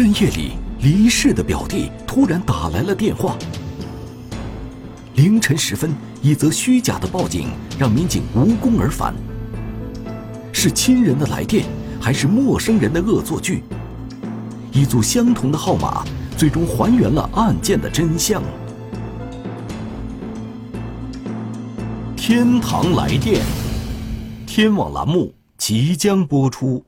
深夜里，离世的表弟突然打来了电话。凌晨时分，一则虚假的报警让民警无功而返。是亲人的来电，还是陌生人的恶作剧？一组相同的号码，最终还原了案件的真相。天堂来电，天网栏目即将播出。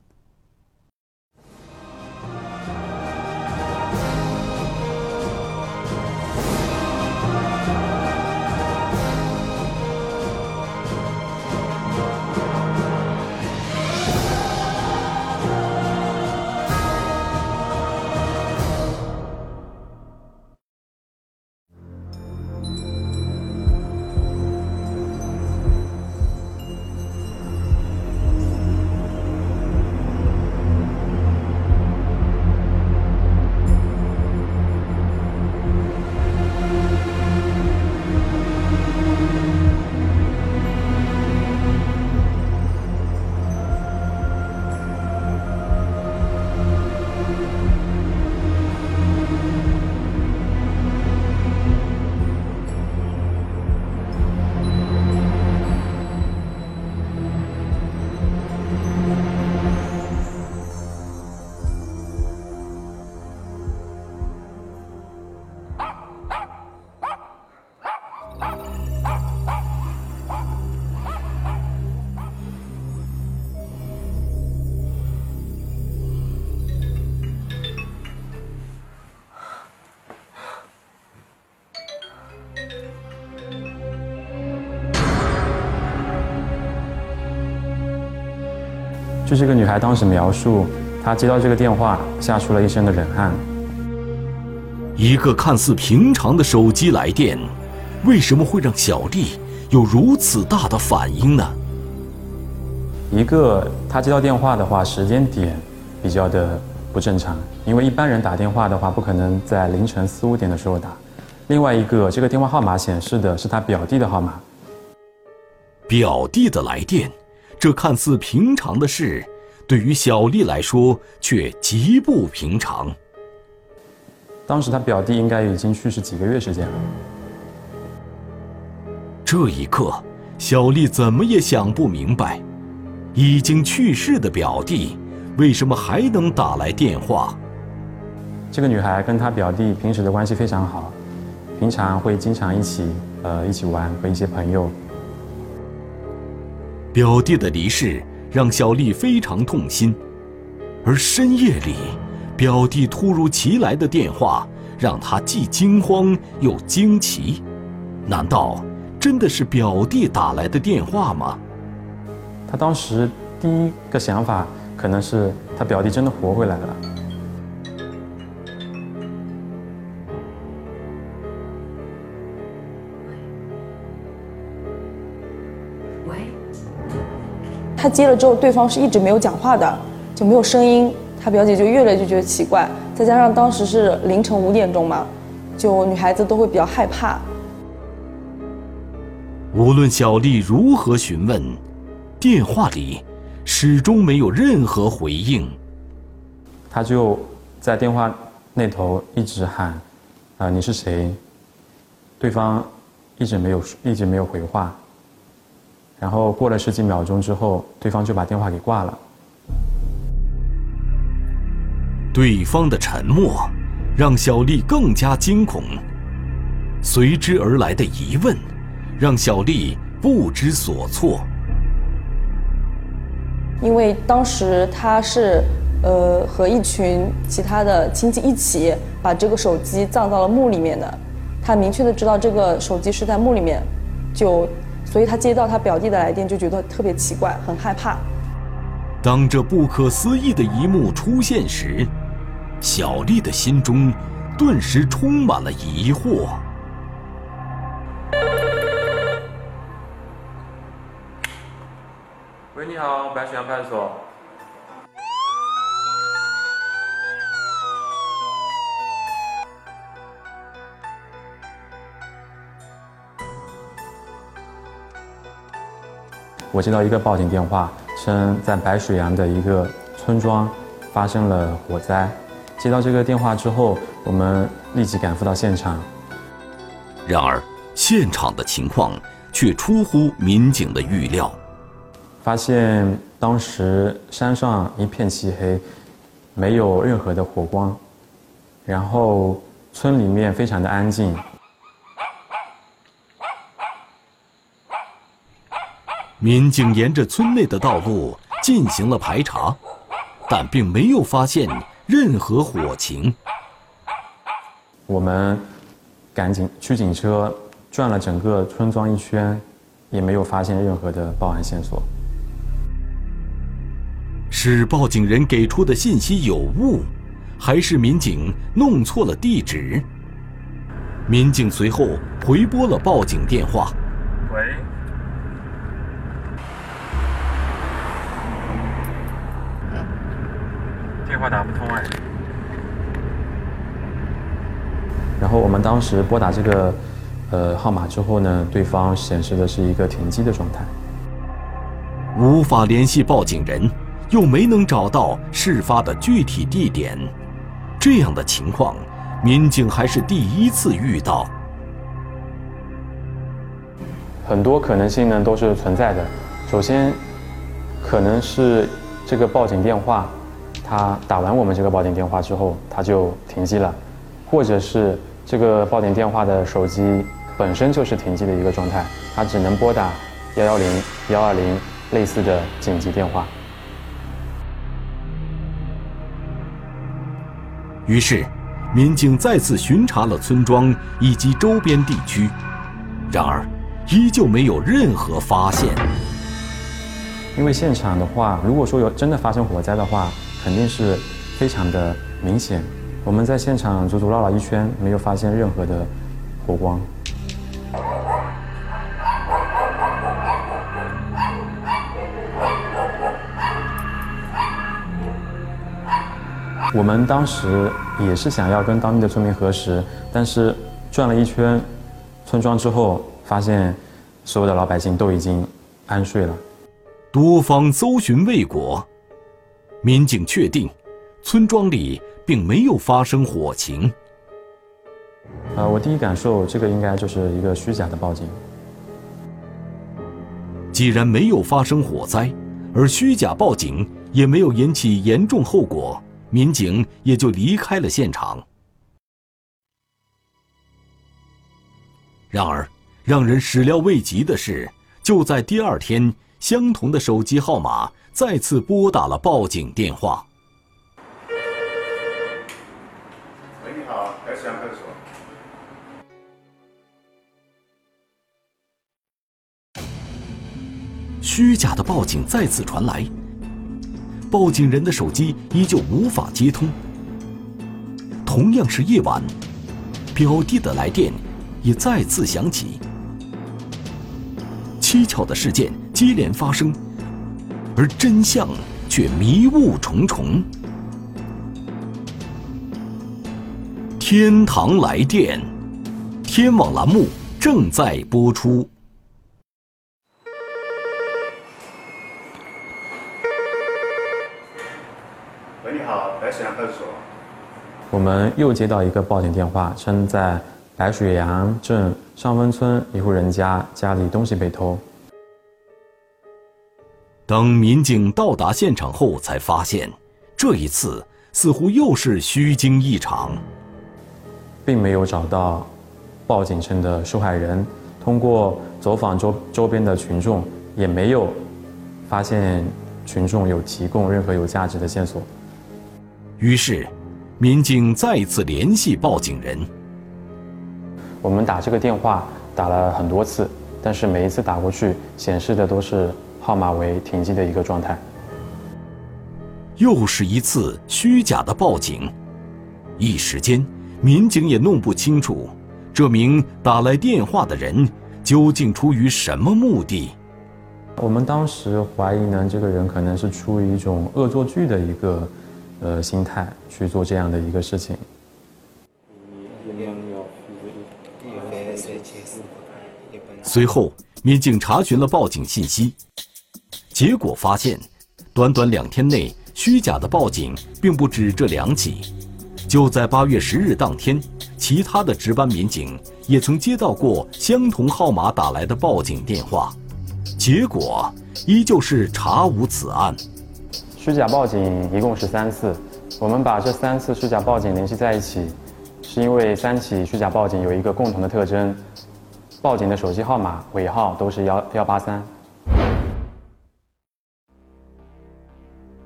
据这个女孩当时描述，她接到这个电话，吓出了一身的冷汗。一个看似平常的手机来电，为什么会让小丽有如此大的反应呢？一个，她接到电话的话，时间点比较的不正常，因为一般人打电话的话，不可能在凌晨四五点的时候打。另外一个，这个电话号码显示的是她表弟的号码。表弟的来电。这看似平常的事，对于小丽来说却极不平常。当时他表弟应该已经去世几个月时间了。这一刻，小丽怎么也想不明白，已经去世的表弟为什么还能打来电话？这个女孩跟她表弟平时的关系非常好，平常会经常一起呃一起玩，和一些朋友。表弟的离世让小丽非常痛心，而深夜里，表弟突如其来的电话让她既惊慌又惊奇。难道真的是表弟打来的电话吗？她当时第一个想法可能是她表弟真的活回来了。他接了之后，对方是一直没有讲话的，就没有声音。他表姐就越来越觉得奇怪，再加上当时是凌晨五点钟嘛，就女孩子都会比较害怕。无论小丽如何询问，电话里始终没有任何回应。他就在电话那头一直喊：“啊，你是谁？”对方一直没有一直没有回话。然后过了十几秒钟之后，对方就把电话给挂了。对方的沉默让小丽更加惊恐，随之而来的疑问让小丽不知所措。因为当时他是呃和一群其他的亲戚一起把这个手机葬到了墓里面的，他明确的知道这个手机是在墓里面，就。所以他接到他表弟的来电，就觉得特别奇怪，很害怕。当这不可思议的一幕出现时，小丽的心中顿时充满了疑惑。喂，你好，白水洋派出所。我接到一个报警电话，称在白水洋的一个村庄发生了火灾，接到这个电话之后，我们立即赶赴到现场。然而，现场的情况却出乎民警的预料。发现当时山上一片漆黑，没有任何的火光，然后村里面非常的安静。民警沿着村内的道路进行了排查，但并没有发现任何火情。我们赶紧驱警车转了整个村庄一圈，也没有发现任何的报案线索。是报警人给出的信息有误，还是民警弄错了地址？民警随后回拨了报警电话。喂。电话打不通哎。然后我们当时拨打这个呃号码之后呢，对方显示的是一个停机的状态，无法联系报警人，又没能找到事发的具体地点，这样的情况，民警还是第一次遇到。很多可能性呢都是存在的，首先，可能是这个报警电话。他打完我们这个报警电话之后，他就停机了，或者是这个报警电话的手机本身就是停机的一个状态，他只能拨打幺幺零、幺二零类似的紧急电话。于是，民警再次巡查了村庄以及周边地区，然而依旧没有任何发现。因为现场的话，如果说有真的发生火灾的话，肯定是非常的明显。我们在现场足足绕了一圈，没有发现任何的火光。我们当时也是想要跟当地的村民核实，但是转了一圈村庄之后，发现所有的老百姓都已经安睡了。多方搜寻未果。民警确定，村庄里并没有发生火情。呃，我第一感受，这个应该就是一个虚假的报警。既然没有发生火灾，而虚假报警也没有引起严重后果，民警也就离开了现场。然而，让人始料未及的是，就在第二天，相同的手机号码。再次拨打了报警电话。喂，你好，S 阳派出所。虚假的报警再次传来，报警人的手机依旧无法接通。同样是夜晚，表弟的来电也再次响起。蹊跷的事件接连发生。而真相却迷雾重重。天堂来电，天网栏目正在播出。喂，你好，白水洋派出所。我们又接到一个报警电话，称在白水洋镇上温村一户人家家里东西被偷。当民警到达现场后，才发现，这一次似乎又是虚惊一场，并没有找到报警称的受害人。通过走访周周边的群众，也没有发现群众有提供任何有价值的线索。于是，民警再次联系报警人。我们打这个电话打了很多次，但是每一次打过去，显示的都是。号码为停机的一个状态。又是一次虚假的报警，一时间，民警也弄不清楚，这名打来电话的人究竟出于什么目的。我们当时怀疑呢，这个人可能是出于一种恶作剧的一个呃心态去做这样的一个事情。随后，民警查询了报警信息。结果发现，短短两天内，虚假的报警并不止这两起，就在八月十日当天，其他的值班民警也曾接到过相同号码打来的报警电话，结果依旧是查无此案。虚假报警一共是三次，我们把这三次虚假报警联系在一起，是因为三起虚假报警有一个共同的特征，报警的手机号码尾号都是幺幺八三。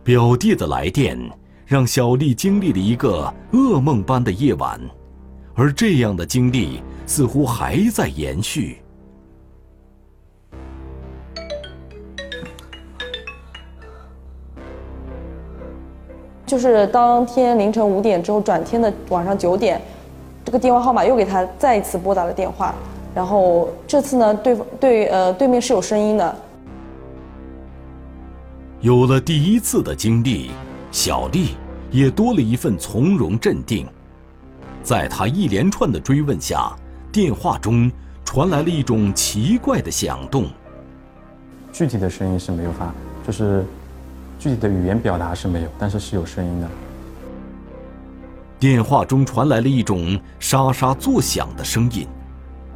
表弟的来电让小丽经历了一个噩梦般的夜晚，而这样的经历似乎还在延续。就是当天凌晨五点之后，转天的晚上九点，这个电话号码又给他再一次拨打了电话，然后这次呢，对对呃对面是有声音的。有了第一次的经历，小丽也多了一份从容镇定。在她一连串的追问下，电话中传来了一种奇怪的响动。具体的声音是没有发，就是具体的语言表达是没有，但是是有声音的。电话中传来了一种沙沙作响的声音，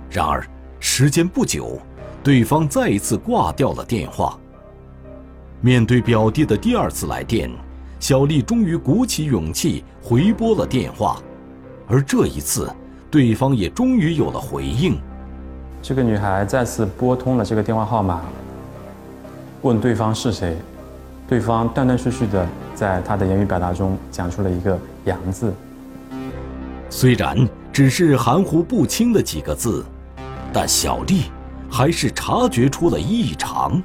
然而时间不久，对方再一次挂掉了电话。面对表弟的第二次来电，小丽终于鼓起勇气回拨了电话，而这一次，对方也终于有了回应。这个女孩再次拨通了这个电话号码，问对方是谁，对方断断续续的在她的言语表达中讲出了一个“杨”字。虽然只是含糊不清的几个字，但小丽还是察觉出了异常。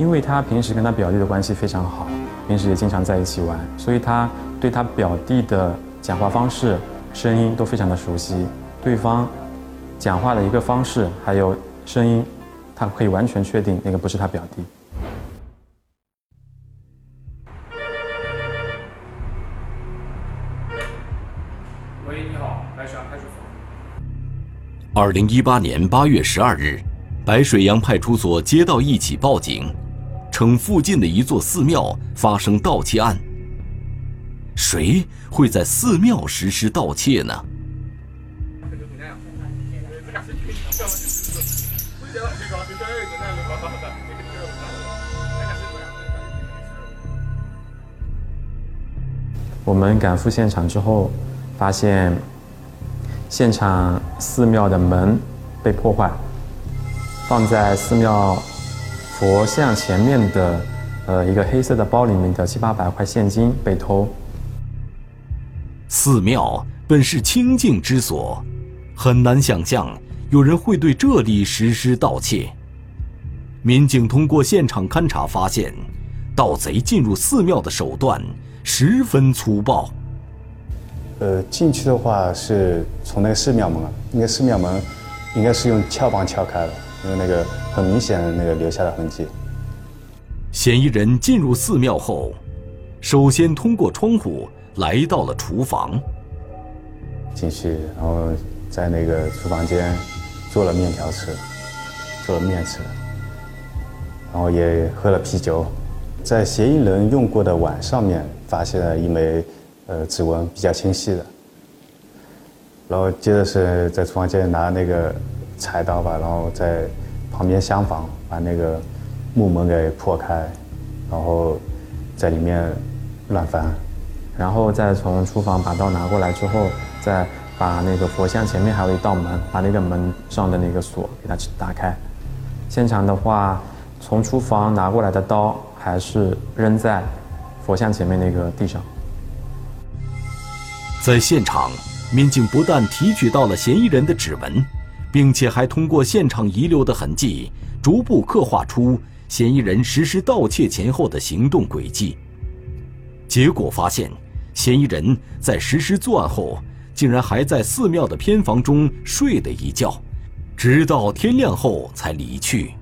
因为他平时跟他表弟的关系非常好，平时也经常在一起玩，所以他对他表弟的讲话方式、声音都非常的熟悉。对方讲话的一个方式还有声音，他可以完全确定那个不是他表弟。喂，你好，白水洋派出所。二零一八年八月十二日，白水洋派出所接到一起报警。称附近的一座寺庙发生盗窃案。谁会在寺庙实施盗窃呢？我们赶赴现场之后，发现现场寺庙的门被破坏，放在寺庙。佛像前面的，呃，一个黑色的包里面的七八百块现金被偷。寺庙本是清净之所，很难想象有人会对这里实施盗窃。民警通过现场勘查发现，盗贼进入寺庙的手段十分粗暴。呃，进去的话是从那个寺庙门，那个寺庙门应该是用撬棒撬开的。因为那个很明显的那个留下的痕迹。嫌疑人进入寺庙后，首先通过窗户来到了厨房。进去，然后在那个厨房间做了面条吃，做了面吃，然后也喝了啤酒。在嫌疑人用过的碗上面发现了一枚呃指纹，比较清晰的。然后接着是在厨房间拿那个。菜刀吧，然后在旁边厢房把那个木门给破开，然后在里面乱翻，然后再从厨房把刀拿过来之后，再把那个佛像前面还有一道门，把那个门上的那个锁给它打开。现场的话，从厨房拿过来的刀还是扔在佛像前面那个地上。在现场，民警不但提取到了嫌疑人的指纹。并且还通过现场遗留的痕迹，逐步刻画出嫌疑人实施盗窃前后的行动轨迹。结果发现，嫌疑人在实施作案后，竟然还在寺庙的偏房中睡了一觉，直到天亮后才离去。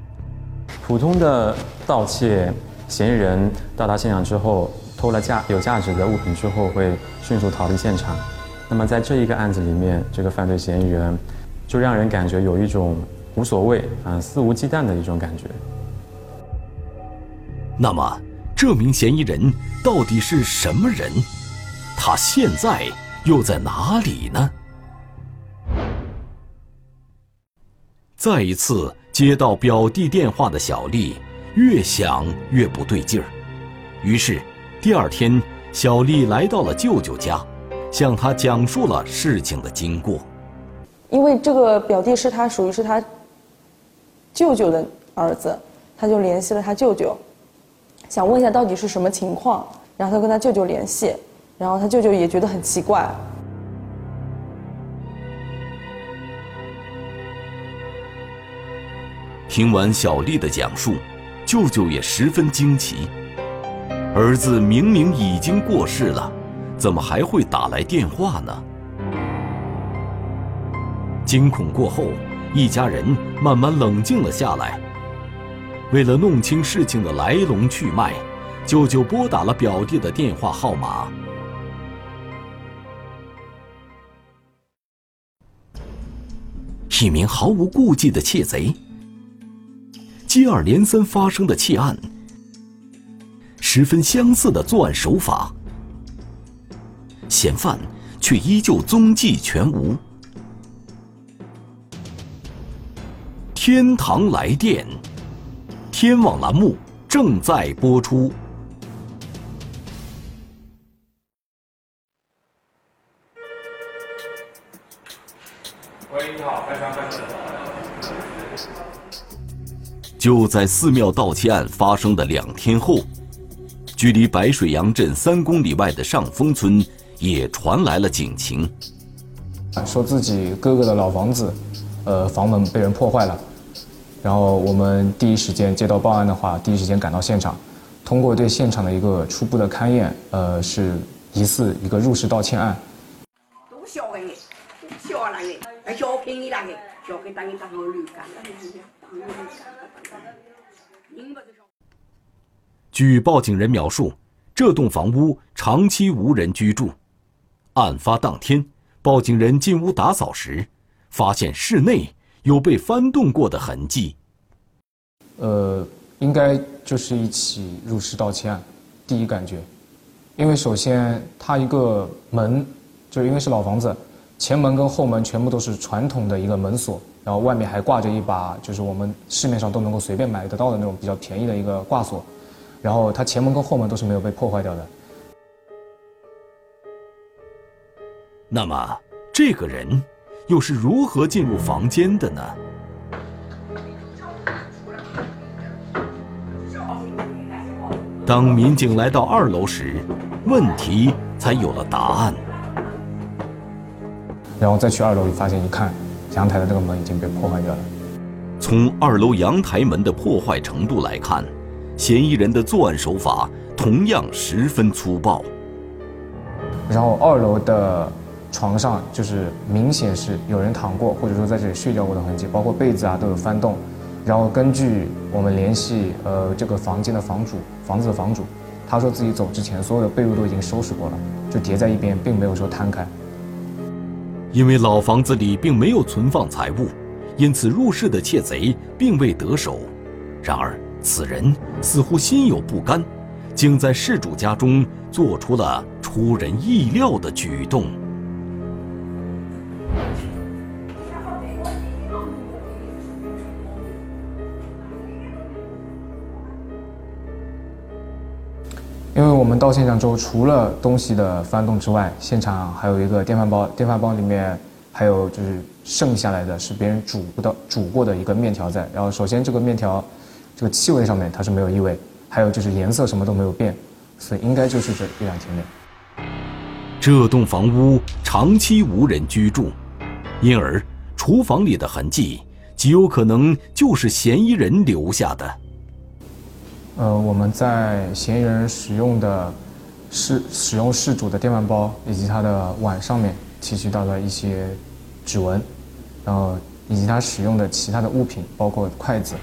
普通的盗窃嫌疑人到达现场之后，偷了价有价值的物品之后，会迅速逃离现场。那么在这一个案子里面，这个犯罪嫌疑人。就让人感觉有一种无所谓啊、肆无忌惮的一种感觉。那么，这名嫌疑人到底是什么人？他现在又在哪里呢？再一次接到表弟电话的小丽，越想越不对劲儿，于是第二天，小丽来到了舅舅家，向他讲述了事情的经过。因为这个表弟是他属于是他舅舅的儿子，他就联系了他舅舅，想问一下到底是什么情况，然后他跟他舅舅联系，然后他舅舅也觉得很奇怪。听完小丽的讲述，舅舅也十分惊奇。儿子明明已经过世了，怎么还会打来电话呢？惊恐过后，一家人慢慢冷静了下来。为了弄清事情的来龙去脉，舅舅拨打了表弟的电话号码。一名毫无顾忌的窃贼。接二连三发生的窃案，十分相似的作案手法，嫌犯却依旧踪迹全无。天堂来电，天网栏目正在播出。喂，你好。就在寺庙盗窃案发生的两天后，距离白水洋镇三公里外的上峰村也传来了警情，说自己哥哥的老房子，呃，房门被人破坏了。然后我们第一时间接到报案的话，第一时间赶到现场，通过对现场的一个初步的勘验，呃，是疑似一个入室盗窃案。都小的，小那个，小便宜那个，小给当当个驴据报警人描述，这栋房屋长期无人居住。案发当天，报警人进屋打扫时，发现室内有被翻动过的痕迹。呃，应该就是一起入室盗窃案，第一感觉，因为首先它一个门，就因为是老房子，前门跟后门全部都是传统的一个门锁，然后外面还挂着一把，就是我们市面上都能够随便买得到的那种比较便宜的一个挂锁，然后它前门跟后门都是没有被破坏掉的。那么，这个人又是如何进入房间的呢？当民警来到二楼时，问题才有了答案。然后再去二楼发现，一看，阳台的这个门已经被破坏掉了。从二楼阳台门的破坏程度来看，嫌疑人的作案手法同样十分粗暴。然后二楼的床上就是明显是有人躺过，或者说在这里睡觉过的痕迹，包括被子啊都有翻动。然后根据我们联系呃这个房间的房主，房子的房主，他说自己走之前所有的被褥都已经收拾过了，就叠在一边，并没有说摊开。因为老房子里并没有存放财物，因此入室的窃贼并未得手。然而此人似乎心有不甘，竟在事主家中做出了出人意料的举动。因为我们到现场之后，除了东西的翻动之外，现场还有一个电饭煲，电饭煲里面还有就是剩下来的是别人煮的煮过的一个面条在。然后首先这个面条，这个气味上面它是没有异味，还有就是颜色什么都没有变，所以应该就是这一两天内。这栋房屋长期无人居住，因而厨房里的痕迹极有可能就是嫌疑人留下的。呃，我们在嫌疑人使用的，是使用事主的电饭煲以及他的碗上面提取到了一些指纹，然后以及他使用的其他的物品，包括筷子，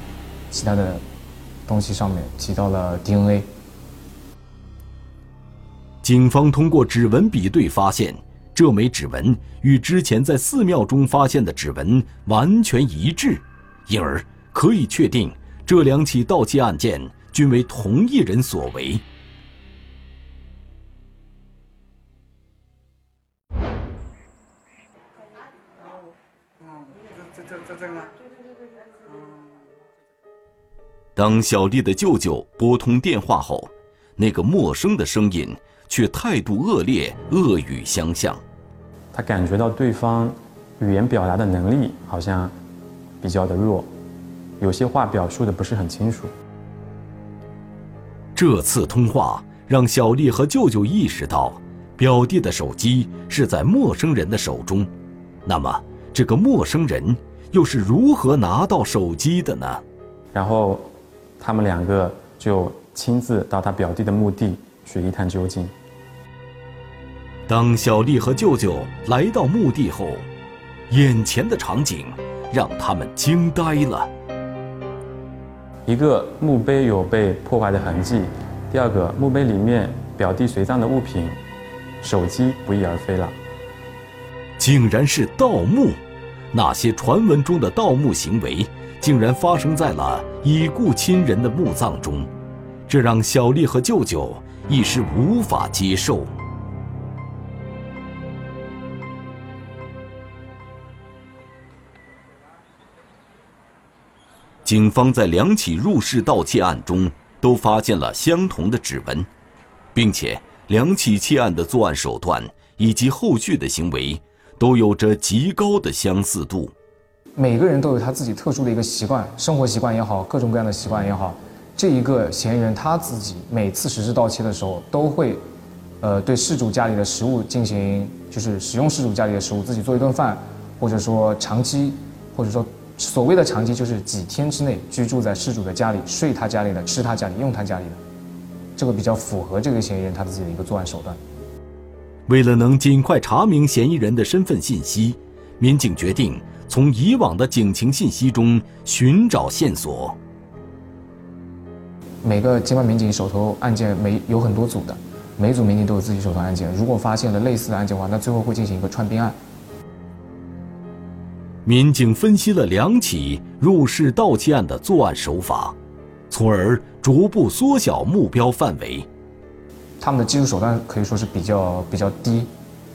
其他的东西上面提到了 DNA。警方通过指纹比对发现，这枚指纹与之前在寺庙中发现的指纹完全一致，因而可以确定这两起盗窃案件。均为同一人所为。当小丽的舅舅拨通电话后那个陌生的声音却态度恶劣恶语相向。他感觉到对方语言表达的能力好像比较的弱有些话表述的不是很清楚。这次通话让小丽和舅舅意识到，表弟的手机是在陌生人的手中。那么，这个陌生人又是如何拿到手机的呢？然后，他们两个就亲自到他表弟的墓地去一探究竟。当小丽和舅舅来到墓地后，眼前的场景让他们惊呆了。一个墓碑有被破坏的痕迹，第二个墓碑里面表弟随葬的物品，手机不翼而飞了。竟然是盗墓！那些传闻中的盗墓行为，竟然发生在了已故亲人的墓葬中，这让小丽和舅舅一时无法接受。警方在两起入室盗窃案中都发现了相同的指纹，并且两起窃案的作案手段以及后续的行为都有着极高的相似度。每个人都有他自己特殊的一个习惯，生活习惯也好，各种各样的习惯也好。这一个嫌疑人他自己每次实施盗窃的时候，都会，呃，对事主家里的食物进行，就是使用事主家里的食物自己做一顿饭，或者说长期，或者说。所谓的长期就是几天之内居住在失主的家里，睡他家里的，吃他家里，用他家里的，这个比较符合这个嫌疑人他自己的一个作案手段。为了能尽快查明嫌疑人的身份信息，民警决定从以往的警情信息中寻找线索。每个机关民警手头案件每有很多组的，每组民警都有自己手头案件。如果发现了类似的案件的话，那最后会进行一个串并案。民警分析了两起入室盗窃案的作案手法，从而逐步缩小目标范围。他们的技术手段可以说是比较比较低，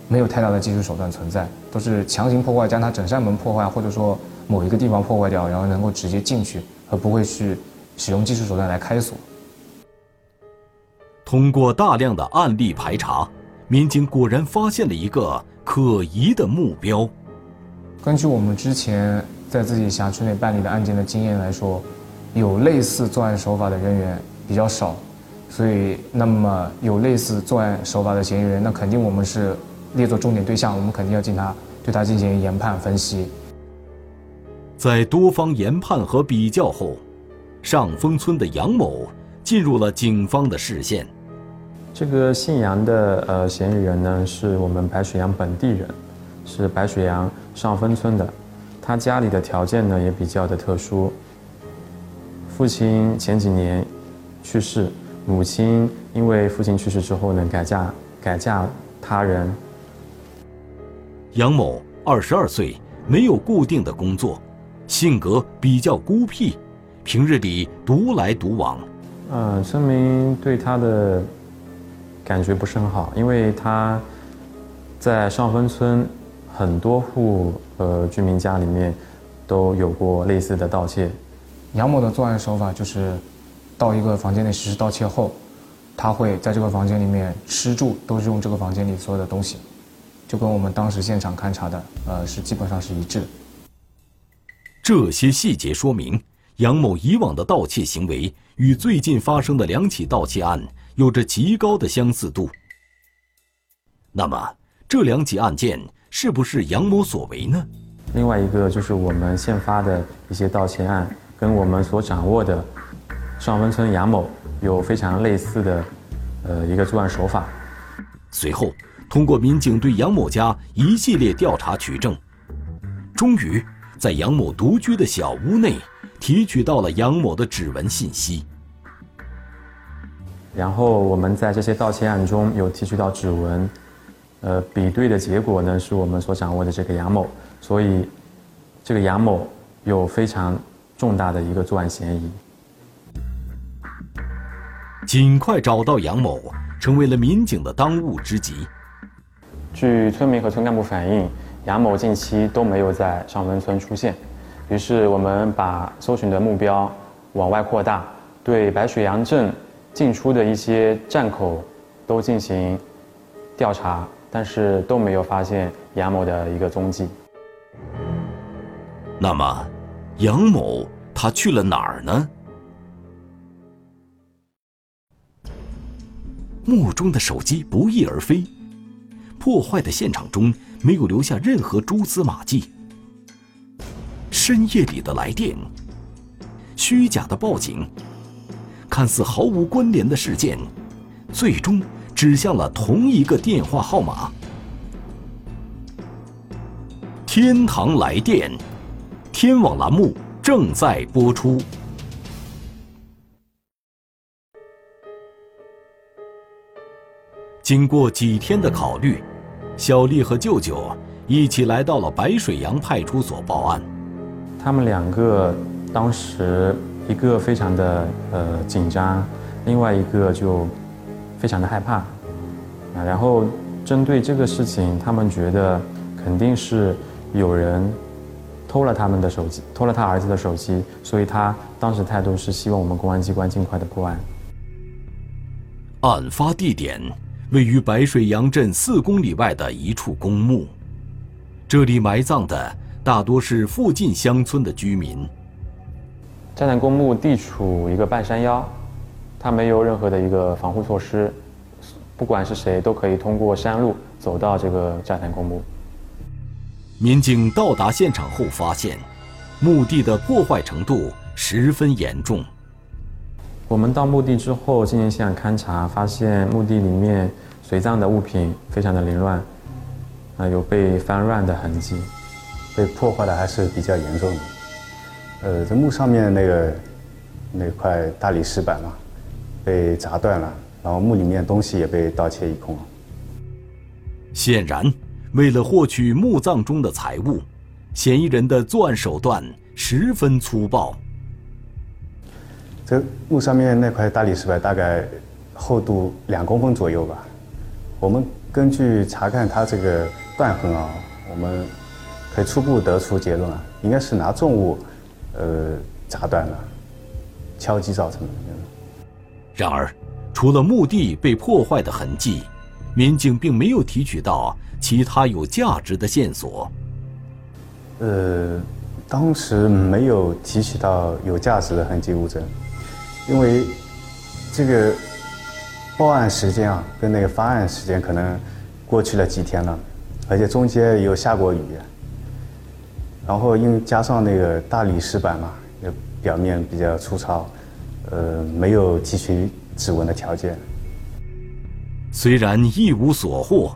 没有太大的技术手段存在，都是强行破坏，将它整扇门破坏，或者说某一个地方破坏掉，然后能够直接进去，而不会去使用技术手段来开锁。通过大量的案例排查，民警果然发现了一个可疑的目标。根据我们之前在自己辖区内办理的案件的经验来说，有类似作案手法的人员比较少，所以那么有类似作案手法的嫌疑人，那肯定我们是列作重点对象，我们肯定要进他对他进行研判分析。在多方研判和比较后，上峰村的杨某进入了警方的视线。这个姓杨的呃嫌疑人呢，是我们白水洋本地人。是白水洋上分村的，他家里的条件呢也比较的特殊。父亲前几年去世，母亲因为父亲去世之后呢改嫁改嫁他人。杨某二十二岁，没有固定的工作，性格比较孤僻，平日里独来独往。嗯，村民对他的感觉不是很好，因为他在上分村。很多户呃居民家里面都有过类似的盗窃。杨某的作案手法就是，到一个房间内实施盗窃后，他会在这个房间里面吃住都是用这个房间里所有的东西，就跟我们当时现场勘查的呃是基本上是一致。这些细节说明，杨某以往的盗窃行为与最近发生的两起盗窃案有着极高的相似度。那么这两起案件？是不是杨某所为呢？另外一个就是我们现发的一些盗窃案，跟我们所掌握的上温村杨某有非常类似的，呃，一个作案手法。随后，通过民警对杨某家一系列调查取证，终于在杨某独居的小屋内提取到了杨某的指纹信息。然后我们在这些盗窃案中有提取到指纹。呃，比对的结果呢，是我们所掌握的这个杨某，所以这个杨某有非常重大的一个作案嫌疑。尽快找到杨某，成为了民警的当务之急。据村民和村干部反映，杨某近期都没有在上文村出现，于是我们把搜寻的目标往外扩大，对白水洋镇进出的一些站口都进行调查，但是都没有发现杨某的一个踪迹。那么，杨某他去了哪儿呢？墓中的手机不翼而飞，破坏的现场中没有留下任何蛛丝马迹。深夜里的来电，虚假的报警，看似毫无关联的事件，最终指向了同一个电话号码。天堂来电，天网栏目正在播出。经过几天的考虑，小丽和舅舅一起来到了白水洋派出所报案。他们两个当时一个非常的呃紧张，另外一个就非常的害怕。啊，然后针对这个事情，他们觉得肯定是有人偷了他们的手机，偷了他儿子的手机，所以他当时态度是希望我们公安机关尽快的破案。案发地点。位于白水洋镇四公里外的一处公墓，这里埋葬的大多是附近乡村的居民。站南公墓地处一个半山腰，它没有任何的一个防护措施，不管是谁都可以通过山路走到这个寨坛公墓。民警到达现场后发现，墓地的破坏程度十分严重。我们到墓地之后进行现场勘查，发现墓地里面随葬的物品非常的凌乱，啊，有被翻乱的痕迹，被破坏的还是比较严重的。呃，这墓上面那个那块大理石板嘛，被砸断了，然后墓里面东西也被盗窃一空。显然，为了获取墓葬中的财物，嫌疑人的作案手段十分粗暴。这墓上面那块大理石板大概厚度两公分左右吧。我们根据查看它这个断痕啊，我们可以初步得出结论啊，应该是拿重物呃砸断了，敲击造成的。然而，除了墓地被破坏的痕迹，民警并没有提取到其他有价值的线索。呃，当时没有提取到有价值的痕迹物证。因为这个报案时间啊，跟那个发案时间可能过去了几天了，而且中间有下过雨，然后因为加上那个大理石板嘛，也表面比较粗糙，呃，没有提取指纹的条件。虽然一无所获，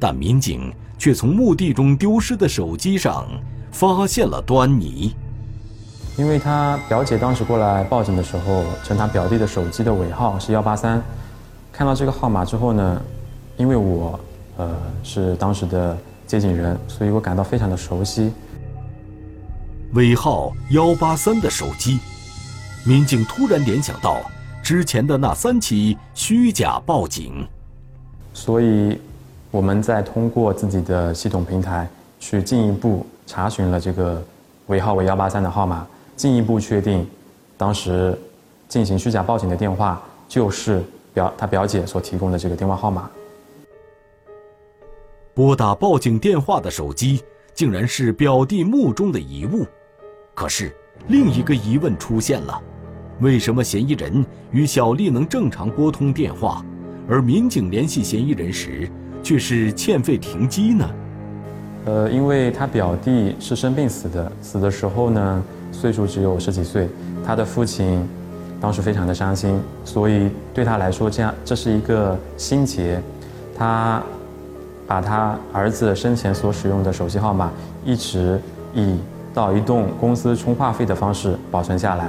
但民警却从墓地中丢失的手机上发现了端倪。因为他表姐当时过来报警的时候，称他表弟的手机的尾号是幺八三。看到这个号码之后呢，因为我呃是当时的接警人，所以我感到非常的熟悉。尾号幺八三的手机，民警突然联想到之前的那三起虚假报警，所以我们在通过自己的系统平台去进一步查询了这个尾号为幺八三的号码。进一步确定，当时进行虚假报警的电话就是表他表姐所提供的这个电话号码。拨打报警电话的手机竟然是表弟墓中的遗物，可是另一个疑问出现了：为什么嫌疑人与小丽能正常拨通电话，而民警联系嫌疑人时却是欠费停机呢？呃，因为他表弟是生病死的，死的时候呢。岁数只有十几岁，他的父亲当时非常的伤心，所以对他来说，这样这是一个心结。他把他儿子生前所使用的手机号码，一直以到移动公司充话费的方式保存下来。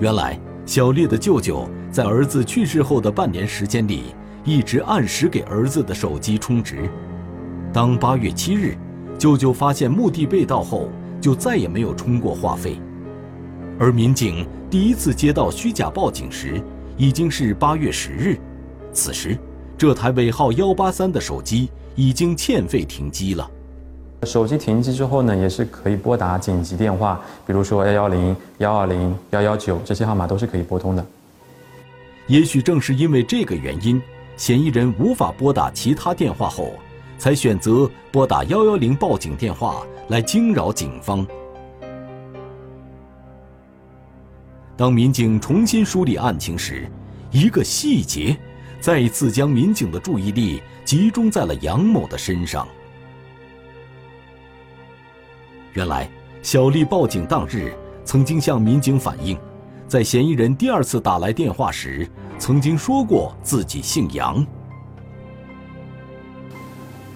原来，小丽的舅舅在儿子去世后的半年时间里，一直按时给儿子的手机充值。当八月七日，舅舅发现墓地被盗后。就再也没有充过话费，而民警第一次接到虚假报警时，已经是八月十日，此时这台尾号幺八三的手机已经欠费停机了。手机停机之后呢，也是可以拨打紧急电话，比如说幺幺零、幺二零、幺幺九这些号码都是可以拨通的。也许正是因为这个原因，嫌疑人无法拨打其他电话后，才选择拨打幺幺零报警电话来惊扰警方。当民警重新梳理案情时，一个细节再一次将民警的注意力集中在了杨某的身上。原来，小丽报警当日曾经向民警反映，在嫌疑人第二次打来电话时，曾经说过自己姓杨。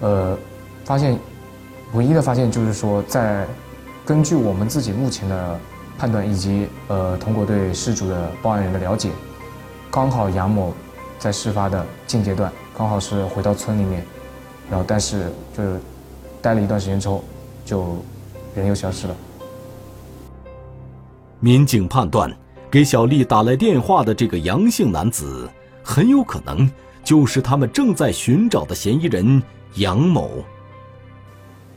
呃，发现唯一的发现就是说，在根据我们自己目前的判断以及呃通过对失主的报案人的了解，刚好杨某在事发的近阶段刚好是回到村里面，然后但是就是待了一段时间之后就。人又消失了。民警判断，给小丽打来电话的这个杨姓男子，很有可能就是他们正在寻找的嫌疑人杨某。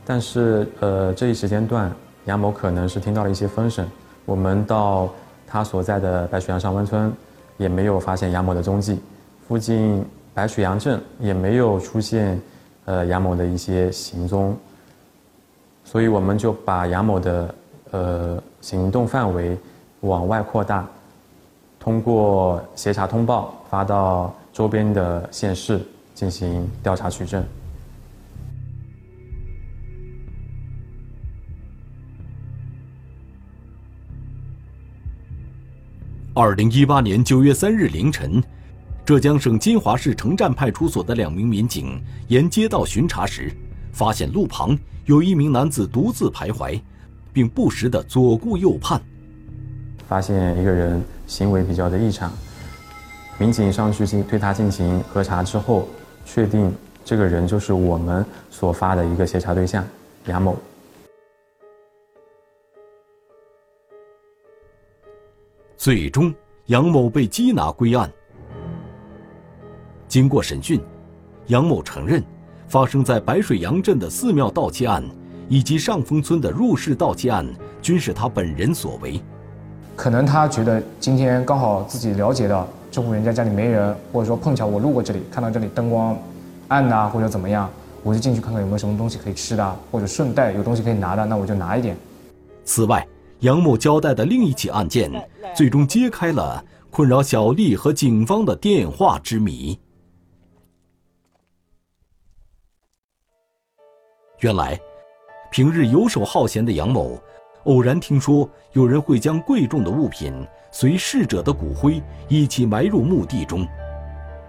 但是，呃，这一时间段，杨某可能是听到了一些风声。我们到他所在的白水洋上温村，也没有发现杨某的踪迹。附近白水洋镇也没有出现，呃，杨某的一些行踪。所以我们就把杨某的呃行动范围往外扩大，通过协查通报发到周边的县市进行调查取证。二零一八年九月三日凌晨，浙江省金华市城站派出所的两名民警沿街道巡查时，发现路旁。有一名男子独自徘徊，并不时的左顾右盼。发现一个人行为比较的异常，民警上去进对他进行核查之后，确定这个人就是我们所发的一个协查对象杨某。最终，杨某被缉拿归案。经过审讯，杨某承认。发生在白水洋镇的寺庙盗窃案，以及上峰村的入室盗窃案，均是他本人所为。可能他觉得今天刚好自己了解到这户人家家里没人，或者说碰巧我路过这里，看到这里灯光暗呐，或者怎么样，我就进去看看有没有什么东西可以吃的，或者顺带有东西可以拿的，那我就拿一点。此外，杨某交代的另一起案件，最终揭开了困扰小丽和警方的电话之谜。原来，平日游手好闲的杨某，偶然听说有人会将贵重的物品随逝者的骨灰一起埋入墓地中，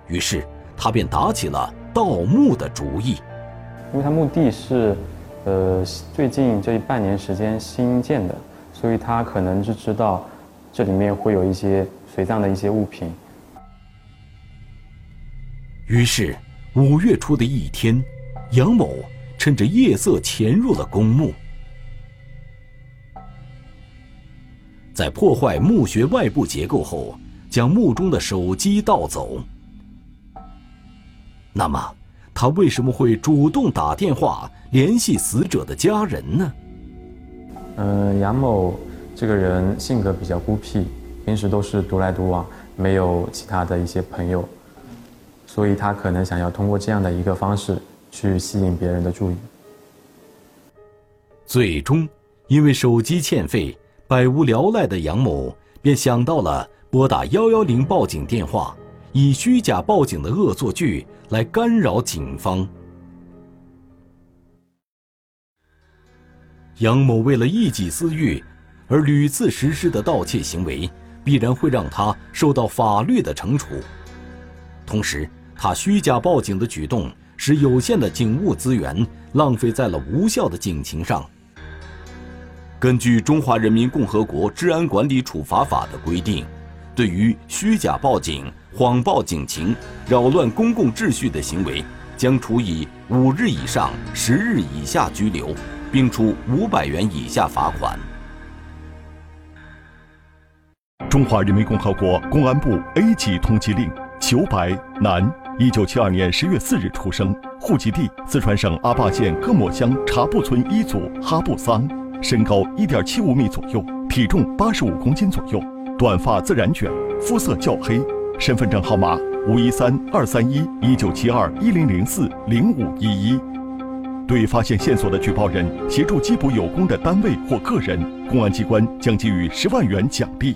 于是他便打起了盗墓的主意。因为他墓地是，呃，最近这半年时间新建的，所以他可能是知道这里面会有一些随葬的一些物品。于是，五月初的一天，杨某。趁着夜色潜入了公墓，在破坏墓穴外部结构后，将墓中的手机盗走。那么，他为什么会主动打电话联系死者的家人呢？嗯，杨某这个人性格比较孤僻，平时都是独来独往，没有其他的一些朋友，所以他可能想要通过这样的一个方式。去吸引别人的注意。最终，因为手机欠费，百无聊赖的杨某便想到了拨打幺幺零报警电话，以虚假报警的恶作剧来干扰警方。杨某为了一己私欲而屡次实施的盗窃行为，必然会让他受到法律的惩处。同时，他虚假报警的举动。使有限的警务资源浪费在了无效的警情上。根据《中华人民共和国治安管理处罚法》的规定，对于虚假报警、谎报警情、扰乱公共秩序的行为，将处以五日以上十日以下拘留，并处五百元以下罚款。中华人民共和国公安部 A 级通缉令：裘白，男。一九七二年十月四日出生，户籍地四川省阿坝县各莫乡茶布村一组哈布桑，身高一点七五米左右，体重八十五公斤左右，短发自然卷，肤色较黑，身份证号码五一三二三一一九七二一零零四零五一一。对发现线索的举报人协助缉捕有功的单位或个人，公安机关将给予十万元奖励。